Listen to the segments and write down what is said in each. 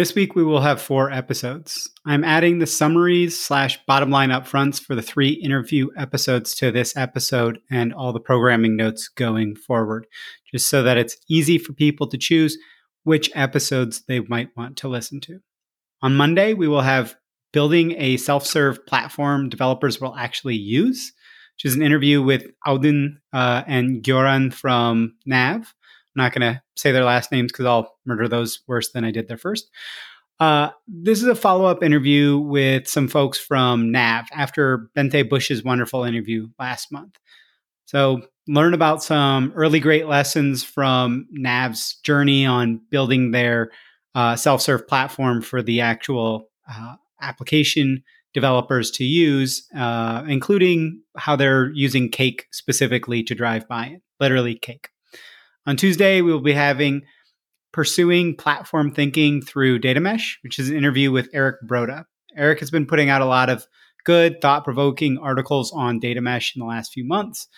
This week we will have four episodes. I'm adding the summaries slash bottom line upfronts for the three interview episodes to this episode and all the programming notes going forward, just so that it's easy for people to choose which episodes they might want to listen to. On Monday, we will have building a self-serve platform developers will actually use, which is an interview with Audun uh, and Gioran from Nav. I'm not going to say their last names because I'll murder those worse than I did their first. Uh, this is a follow up interview with some folks from NAV after Bente Bush's wonderful interview last month. So, learn about some early great lessons from NAV's journey on building their uh, self serve platform for the actual uh, application developers to use, uh, including how they're using Cake specifically to drive buy in, literally Cake. On Tuesday, we will be having Pursuing Platform Thinking Through Data Mesh, which is an interview with Eric Broda. Eric has been putting out a lot of good, thought provoking articles on data mesh in the last few months.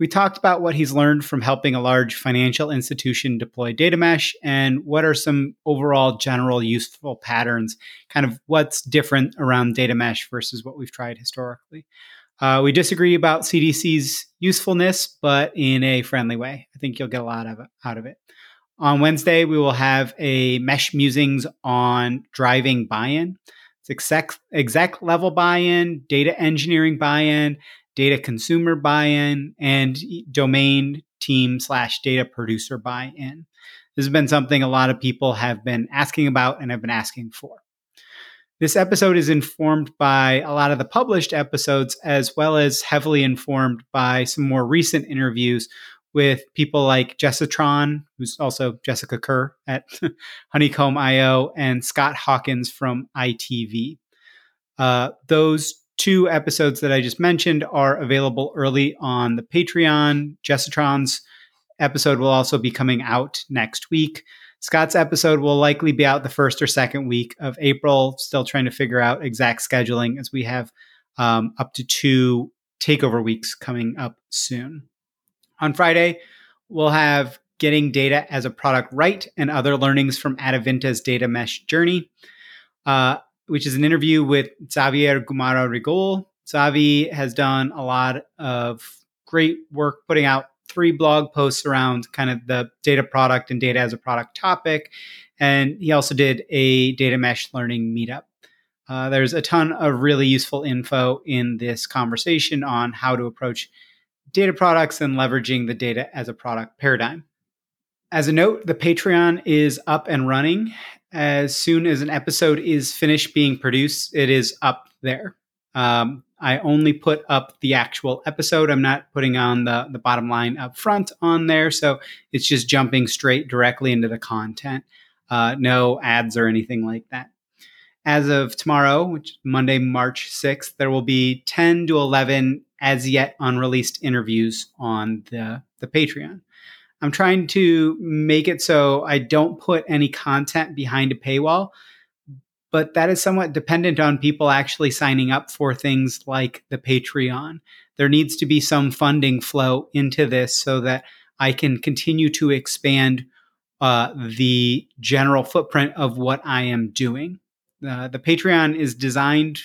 We talked about what he's learned from helping a large financial institution deploy data mesh and what are some overall general useful patterns, kind of what's different around data mesh versus what we've tried historically. Uh, we disagree about CDC's usefulness, but in a friendly way. I think you'll get a lot of out of it. On Wednesday, we will have a mesh musings on driving buy-in. It's exec, exec level buy-in, data engineering buy-in, data consumer buy-in, and domain team slash data producer buy-in. This has been something a lot of people have been asking about and have been asking for. This episode is informed by a lot of the published episodes, as well as heavily informed by some more recent interviews with people like Jessitron, who's also Jessica Kerr at Honeycomb IO, and Scott Hawkins from ITV. Uh, those two episodes that I just mentioned are available early on the Patreon. Jessitron's episode will also be coming out next week. Scott's episode will likely be out the first or second week of April. Still trying to figure out exact scheduling as we have um, up to two takeover weeks coming up soon. On Friday, we'll have getting data as a product right and other learnings from Adevinta's data mesh journey, uh, which is an interview with Xavier Gumara Rigol. Xavi has done a lot of great work putting out three blog posts around kind of the data product and data as a product topic. And he also did a data mesh learning meetup. Uh, there's a ton of really useful info in this conversation on how to approach data products and leveraging the data as a product paradigm. As a note, the Patreon is up and running. As soon as an episode is finished being produced, it is up there. Um, I only put up the actual episode. I'm not putting on the, the bottom line up front on there. So it's just jumping straight directly into the content. Uh, no ads or anything like that. As of tomorrow, which is Monday, March 6th, there will be 10 to 11 as yet unreleased interviews on the, the Patreon. I'm trying to make it so I don't put any content behind a paywall but that is somewhat dependent on people actually signing up for things like the Patreon. There needs to be some funding flow into this so that I can continue to expand uh, the general footprint of what I am doing. Uh, the Patreon is designed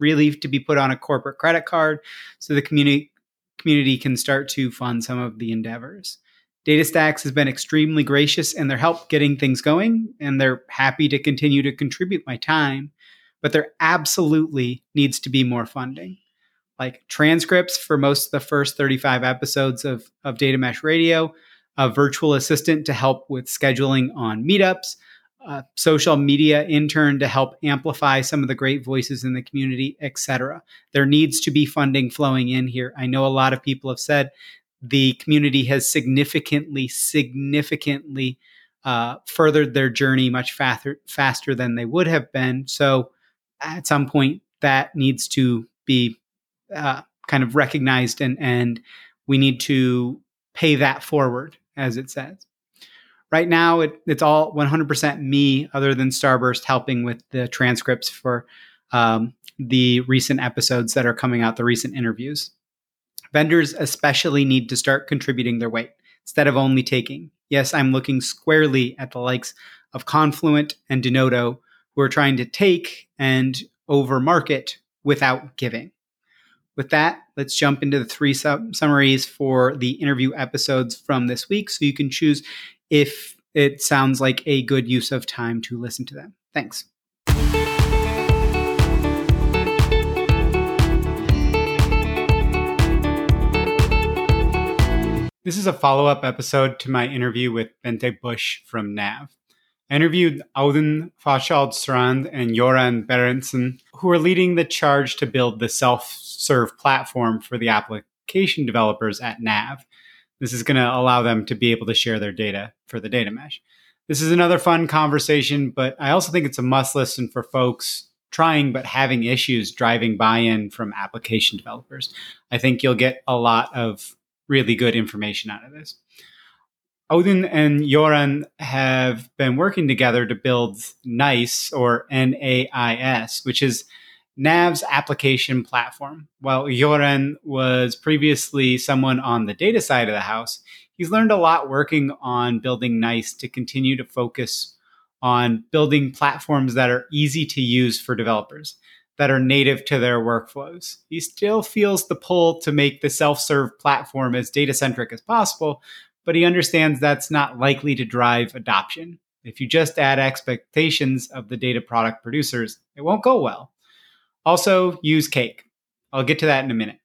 really to be put on a corporate credit card so the community community can start to fund some of the endeavors. DataStax has been extremely gracious in their help getting things going, and they're happy to continue to contribute my time. But there absolutely needs to be more funding. Like transcripts for most of the first 35 episodes of, of Data Mesh Radio, a virtual assistant to help with scheduling on meetups, a social media intern to help amplify some of the great voices in the community, etc. There needs to be funding flowing in here. I know a lot of people have said the community has significantly, significantly uh, furthered their journey much faster, faster than they would have been. So, at some point, that needs to be uh, kind of recognized, and and we need to pay that forward, as it says. Right now, it, it's all 100% me, other than Starburst, helping with the transcripts for um, the recent episodes that are coming out, the recent interviews. Vendors especially need to start contributing their weight instead of only taking. Yes, I'm looking squarely at the likes of Confluent and Denodo who are trying to take and overmarket without giving. With that, let's jump into the three summaries for the interview episodes from this week so you can choose if it sounds like a good use of time to listen to them. Thanks. This is a follow up episode to my interview with Bente Bush from Nav. I interviewed Auden Audun Strand and Joran Berendsen, who are leading the charge to build the self serve platform for the application developers at Nav. This is going to allow them to be able to share their data for the data mesh. This is another fun conversation, but I also think it's a must listen for folks trying but having issues driving buy in from application developers. I think you'll get a lot of really good information out of this. Odin and Joran have been working together to build NICE or NAIS, which is Nav's application platform. While Joran was previously someone on the data side of the house, he's learned a lot working on building NICE to continue to focus on building platforms that are easy to use for developers, that are native to their workflows. He still feels the pull to make the self serve platform as data centric as possible, but he understands that's not likely to drive adoption. If you just add expectations of the data product producers, it won't go well. Also, use Cake. I'll get to that in a minute.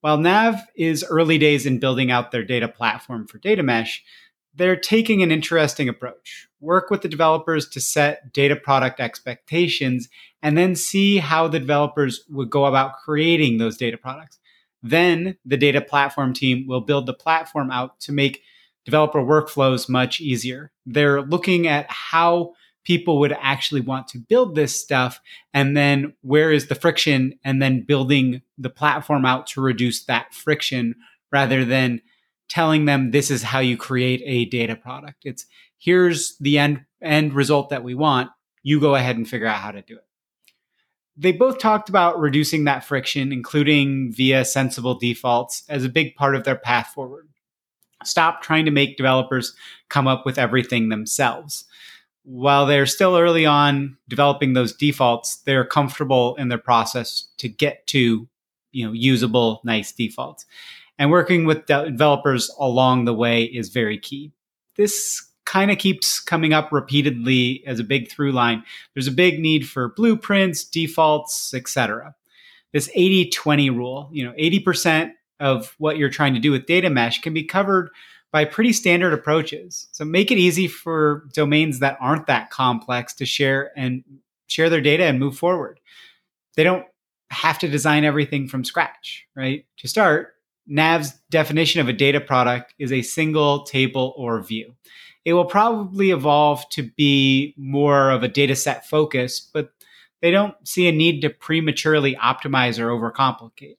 While Nav is early days in building out their data platform for data mesh, they're taking an interesting approach. Work with the developers to set data product expectations and then see how the developers would go about creating those data products. Then the data platform team will build the platform out to make developer workflows much easier. They're looking at how people would actually want to build this stuff and then where is the friction and then building the platform out to reduce that friction rather than telling them this is how you create a data product. It's here's the end end result that we want. You go ahead and figure out how to do it they both talked about reducing that friction, including via sensible defaults, as a big part of their path forward. Stop trying to make developers come up with everything themselves. While they're still early on developing those defaults, they're comfortable in their process to get to, you know, usable, nice defaults. And working with developers along the way is very key. This kind of keeps coming up repeatedly as a big through line. There's a big need for blueprints, defaults, etc. This 80-20 rule, you know, 80% of what you're trying to do with data mesh can be covered by pretty standard approaches. So make it easy for domains that aren't that complex to share and share their data and move forward. They don't have to design everything from scratch, right? To start, Nav's definition of a data product is a single table or view it will probably evolve to be more of a data set focus, but they don't see a need to prematurely optimize or overcomplicate.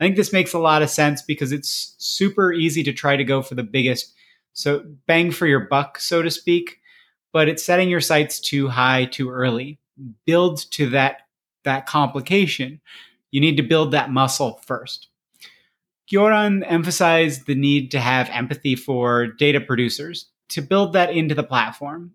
I think this makes a lot of sense because it's super easy to try to go for the biggest, so bang for your buck, so to speak, but it's setting your sights too high too early. Build to that that complication. You need to build that muscle first. Joran emphasized the need to have empathy for data producers to build that into the platform.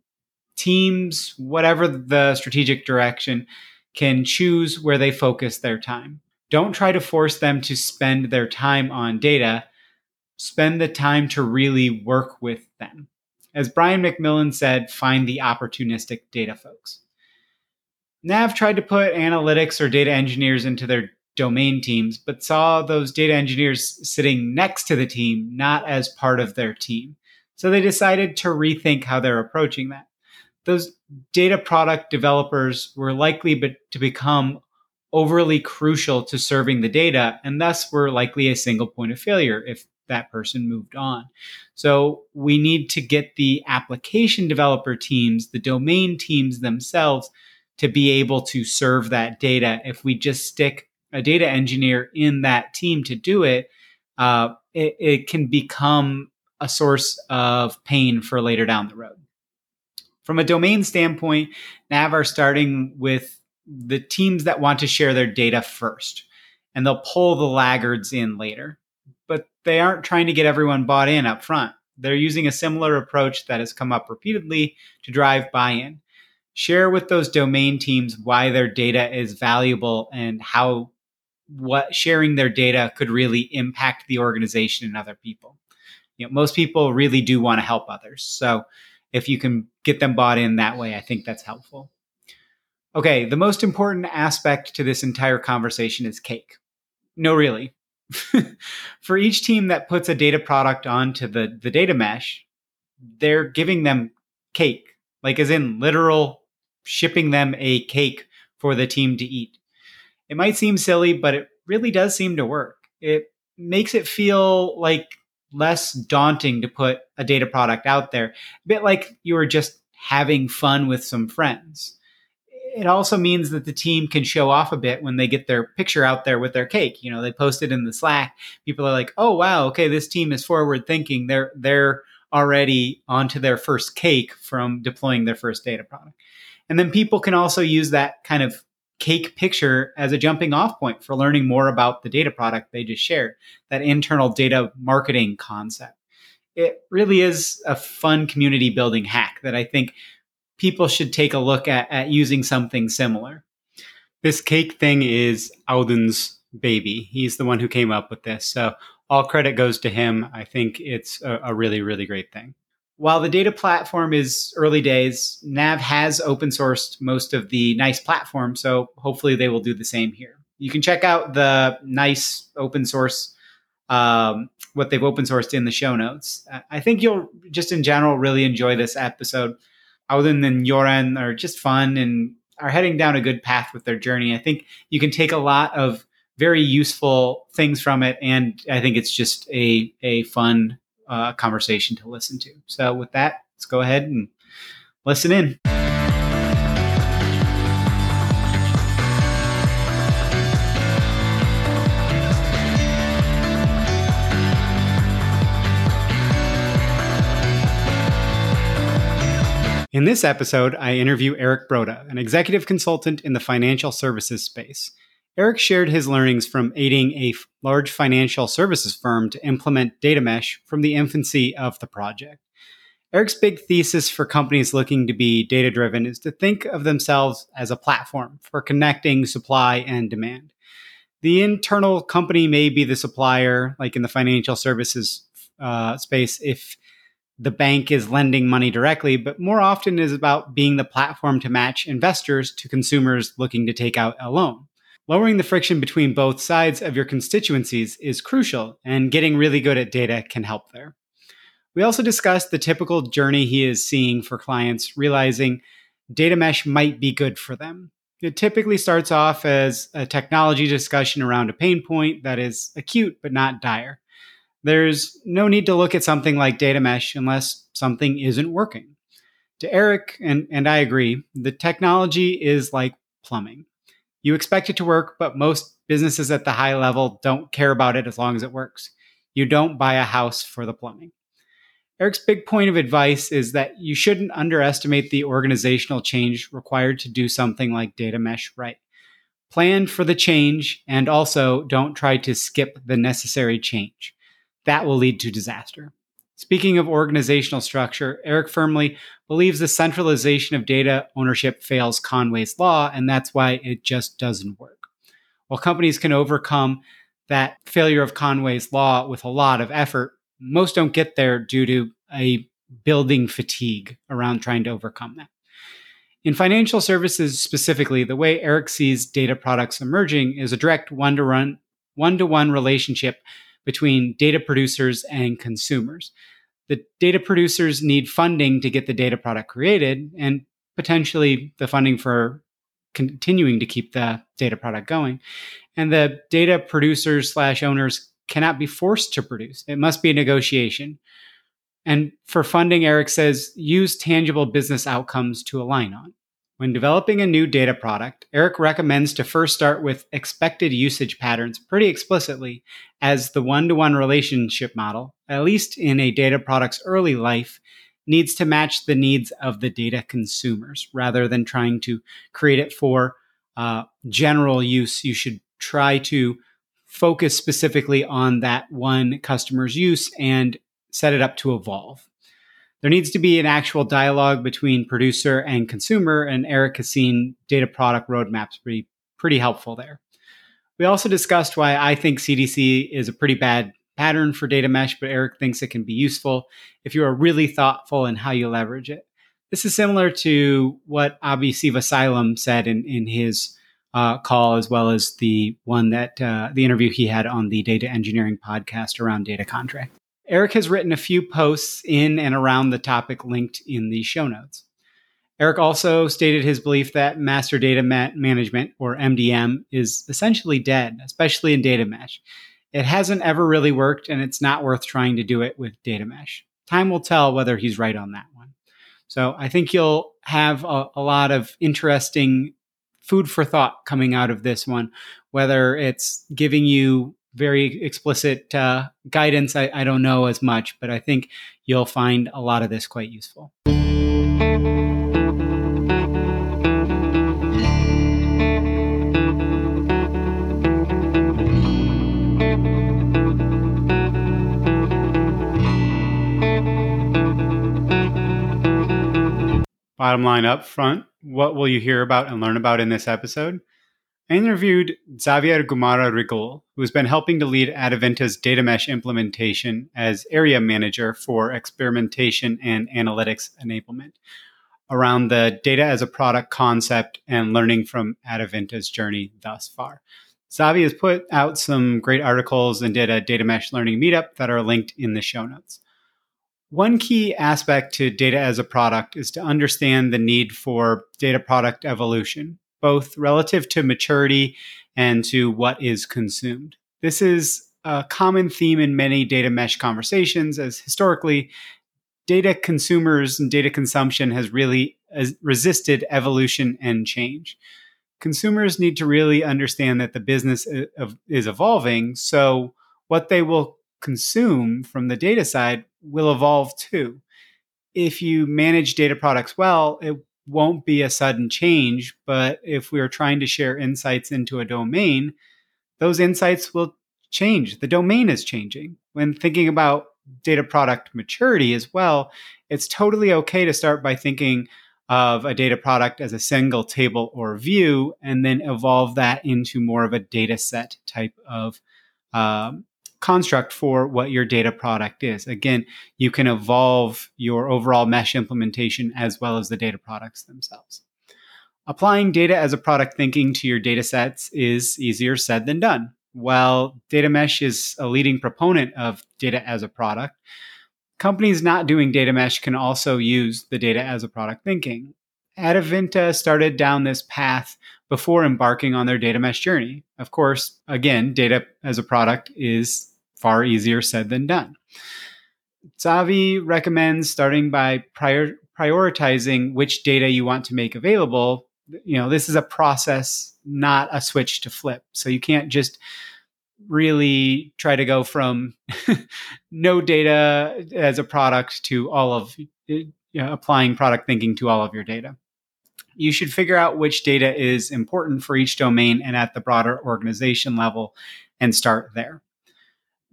Teams, whatever the strategic direction, can choose where they focus their time. Don't try to force them to spend their time on data. Spend the time to really work with them. As Brian McMillan said, find the opportunistic data folks. Nav tried to put analytics or data engineers into their domain teams, but saw those data engineers sitting next to the team, not as part of their team. So they decided to rethink how they're approaching that. Those data product developers were likely be- to become overly crucial to serving the data and thus were likely a single point of failure if that person moved on. So we need to get the application developer teams, the domain teams themselves to be able to serve that data. If we just stick a data engineer in that team to do it, uh, it, it can become a source of pain for later down the road. From a domain standpoint, Nav are starting with the teams that want to share their data first, and they'll pull the laggards in later. But they aren't trying to get everyone bought in up front. they're using a similar approach that has come up repeatedly to drive buy in. Share with those domain teams why their data is valuable and how what sharing their data could really impact the organization and other people. You know, most people really do want to help others. So if you can get them bought in that way, I think that's helpful. Okay, the most important aspect to this entire conversation is cake. No, really. For each team that puts a data product onto the, the data mesh, they're giving them cake, like as in literal shipping them a cake for the team to eat. It might seem silly, but it really does seem to work. It makes it feel like less daunting to put a data product out there, a bit like you were just having fun with some friends it also means that the team can show off a bit when they get their picture out there with their cake. You know, they post it in the Slack. People are like, "Oh wow, okay, this team is forward thinking. They're they're already onto their first cake from deploying their first data product." And then people can also use that kind of cake picture as a jumping off point for learning more about the data product they just shared, that internal data marketing concept. It really is a fun community building hack that I think people should take a look at, at using something similar. This cake thing is Audun's baby. He's the one who came up with this. So all credit goes to him. I think it's a, a really, really great thing. While the data platform is early days, Nav has open sourced most of the NICE platform. So hopefully they will do the same here. You can check out the NICE open source um, what they've open sourced in the show notes. I think you'll just in general really enjoy this episode. Audun and Joran are just fun and are heading down a good path with their journey. I think you can take a lot of very useful things from it, and I think it's just a a fun uh, conversation to listen to. So, with that, let's go ahead and listen in. In this episode, I interview Eric Broda, an executive consultant in the financial services space. Eric shared his learnings from aiding a large financial services firm to implement data mesh from the infancy of the project. Eric's big thesis for companies looking to be data driven is to think of themselves as a platform for connecting supply and demand. The internal company may be the supplier, like in the financial services uh, space, if the bank is lending money directly, but more often is about being the platform to match investors to consumers looking to take out a loan. Lowering the friction between both sides of your constituencies is crucial, and getting really good at data can help there. We also discussed the typical journey he is seeing for clients, realizing data mesh might be good for them. It typically starts off as a technology discussion around a pain point that is acute but not dire. There's no need to look at something like data mesh unless something isn't working. To Eric, and, and I agree, the technology is like plumbing. You expect it to work, but most businesses at the high level don't care about it as long as it works. You don't buy a house for the plumbing. Eric's big point of advice is that you shouldn't underestimate the organizational change required to do something like data mesh right. Plan for the change and also don't try to skip the necessary change that will lead to disaster. Speaking of organizational structure, Eric firmly believes the centralization of data ownership fails Conway's law, and that's why it just doesn't work. While companies can overcome that failure of Conway's law with a lot of effort, most don't get there due to a building fatigue around trying to overcome that. In financial services specifically, the way Eric sees data products emerging is a direct one to one relationship between data producers and consumers. The data producers need funding to get the data product created and potentially the funding for continuing to keep the data product going. And the data producers slash owners cannot be forced to produce. It must be a negotiation. And for funding, Eric says use tangible business outcomes to align on. When developing a new data product, Eric recommends to first start with expected usage patterns pretty explicitly as the one to one relationship model, at least in a data product's early life, needs to match the needs of the data consumers rather than trying to create it for uh, general use. You should try to focus specifically on that one customer's use and set it up to evolve. There needs to be an actual dialogue between producer and consumer, and Eric has seen data product roadmaps be pretty helpful there. We also discussed why I think CDC is a pretty bad pattern for data mesh, but Eric thinks it can be useful if you are really thoughtful in how you leverage it. This is similar to what Abhi Sivasailam said in, in his uh, call, as well as the one that uh, the interview he had on the data engineering podcast around data contract. Eric has written a few posts in and around the topic linked in the show notes. Eric also stated his belief that master data ma- management, or MDM, is essentially dead, especially in data mesh. It hasn't ever really worked, and it's not worth trying to do it with data mesh. Time will tell whether he's right on that one. So I think you'll have a, a lot of interesting food for thought coming out of this one, whether it's giving you very explicit uh, guidance. I, I don't know as much, but I think you'll find a lot of this quite useful. Bottom line up front, what will you hear about and learn about in this episode? I interviewed Xavier Gumara Rigol, who has been helping to lead Adevinta's data mesh implementation as area manager for experimentation and analytics enablement around the data as a product concept and learning from Adevinta's journey thus far. Xavi has put out some great articles and did a data mesh learning meetup that are linked in the show notes. One key aspect to data as a product is to understand the need for data product evolution, both relative to maturity and to what is consumed. This is a common theme in many data mesh conversations, as historically, data consumers and data consumption has really resisted evolution and change. Consumers need to really understand that the business is evolving, so what they will consume from the data side will evolve too. If you manage data products well, it won't be a sudden change. But if we are trying to share insights into a domain, those insights will change. The domain is changing. When thinking about data product maturity as well, it's totally okay to start by thinking of a data product as a single table or view and then evolve that into more of a data set type of um, construct for what your data product is. Again, you can evolve your overall mesh implementation as well as the data products themselves. Applying data as a product thinking to your data sets is easier said than done. While data mesh is a leading proponent of data as a product, companies not doing data mesh can also use the data as a product thinking. Adevinta started down this path before embarking on their data mesh journey. Of course, again, data as a product is far easier said than done. Xavi recommends starting by prior, prioritizing which data you want to make available. You know, this is a process, not a switch to flip. So you can't just really try to go from no data as a product to all of you know, applying product thinking to all of your data you should figure out which data is important for each domain and at the broader organization level and start there.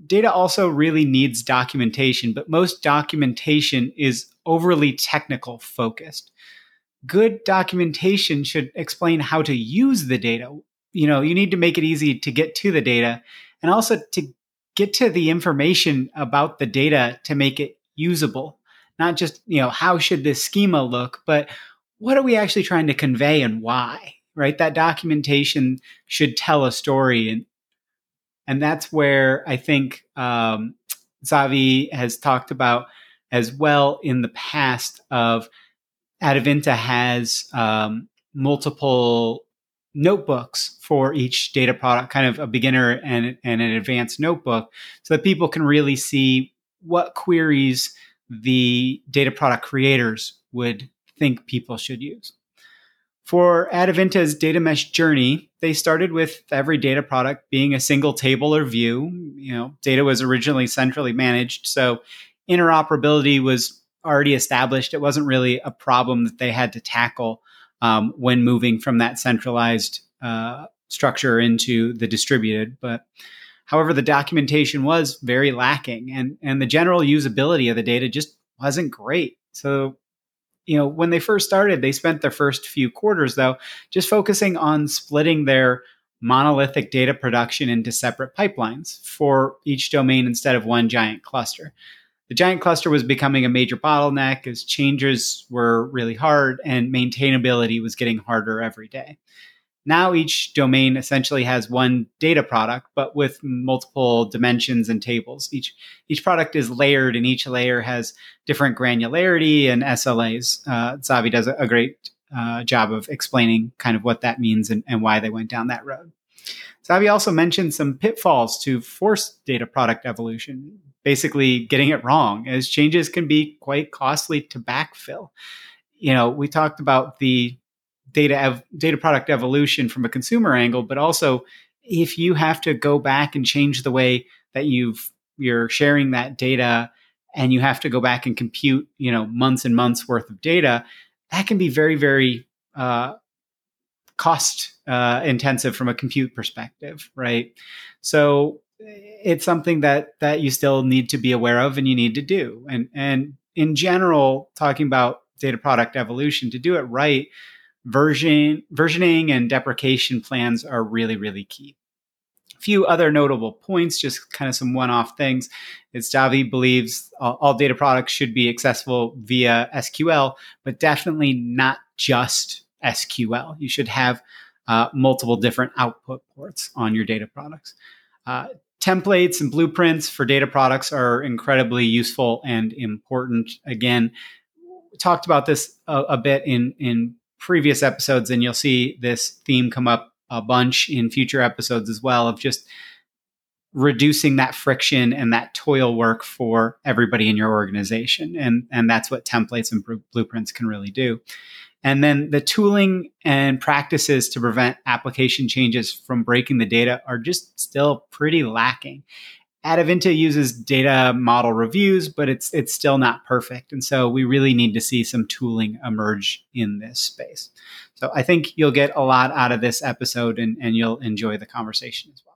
Data also really needs documentation, but most documentation is overly technical focused. Good documentation should explain how to use the data. You know, you need to make it easy to get to the data and also to get to the information about the data to make it usable. Not just, you know, how should this schema look, but what are we actually trying to convey and why? Right? That documentation should tell a story. And, and that's where I think um, Xavi has talked about as well in the past of Adevinta has um, multiple notebooks for each data product, kind of a beginner and, and an advanced notebook, so that people can really see what queries the data product creators would think people should use. For Adevinta's data mesh journey, they started with every data product being a single table or view. You know, data was originally centrally managed, so interoperability was already established. It wasn't really a problem that they had to tackle um, when moving from that centralized uh, structure into the distributed. But However, the documentation was very lacking and, and the general usability of the data just wasn't great. So, you know, when they first started, they spent their first few quarters, though, just focusing on splitting their monolithic data production into separate pipelines for each domain instead of one giant cluster. The giant cluster was becoming a major bottleneck as changes were really hard and maintainability was getting harder every day. Now each domain essentially has one data product, but with multiple dimensions and tables. Each each product is layered, and each layer has different granularity and SLAs. Uh, Xavi does a, great uh, job of explaining kind of what that means and, and why they went down that road. Xavi also mentioned some pitfalls to force data product evolution, basically getting it wrong, as changes can be quite costly to backfill. You know, we talked about the data ev- data product evolution from a consumer angle, but also if you have to go back and change the way that you've you're sharing that data and you have to go back and compute you know months and months worth of data that can be very very uh, cost uh, intensive from a compute perspective right? So it's something that that you still need to be aware of and you need to do. And and in general talking about data product evolution to do it right version versioning and deprecation plans are really really key. A few other notable points just kind of some one-off things. Is Xavi believes all, all data products should be accessible via sql but definitely not just sql you should have uh, multiple different output ports on your data products. Uh, templates and blueprints for data products are incredibly useful and important. Again talked about this a, a bit in in previous episodes, and you'll see this theme come up a bunch in future episodes as well of just reducing that friction and that toil work for everybody in your organization. And, and that's what templates and blueprints can really do. And then the tooling and practices to prevent application changes from breaking the data are just still pretty lacking. Adevinta uses data model reviews, but it's it's still not perfect. And so we really need to see some tooling emerge in this space. So I think you'll get a lot out of this episode and, and you'll enjoy the conversation as well.